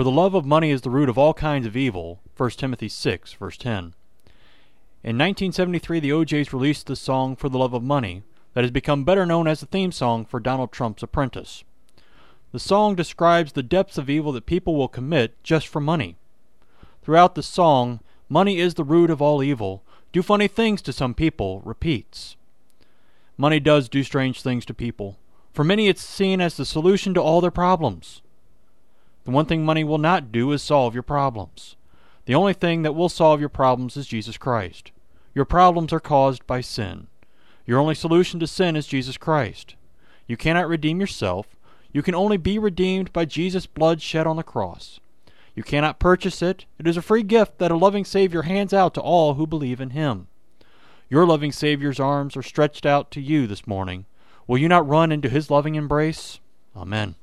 For the love of money is the root of all kinds of evil. 1 Timothy 6, verse 10. In 1973, the O'Jays released the song For the Love of Money that has become better known as the theme song for Donald Trump's Apprentice. The song describes the depths of evil that people will commit just for money. Throughout the song, money is the root of all evil. Do funny things to some people, repeats. Money does do strange things to people. For many, it's seen as the solution to all their problems. The one thing money will not do is solve your problems. The only thing that will solve your problems is Jesus Christ. Your problems are caused by sin. Your only solution to sin is Jesus Christ. You cannot redeem yourself. You can only be redeemed by Jesus' blood shed on the cross. You cannot purchase it. It is a free gift that a loving Savior hands out to all who believe in Him. Your loving Savior's arms are stretched out to you this morning. Will you not run into His loving embrace? Amen.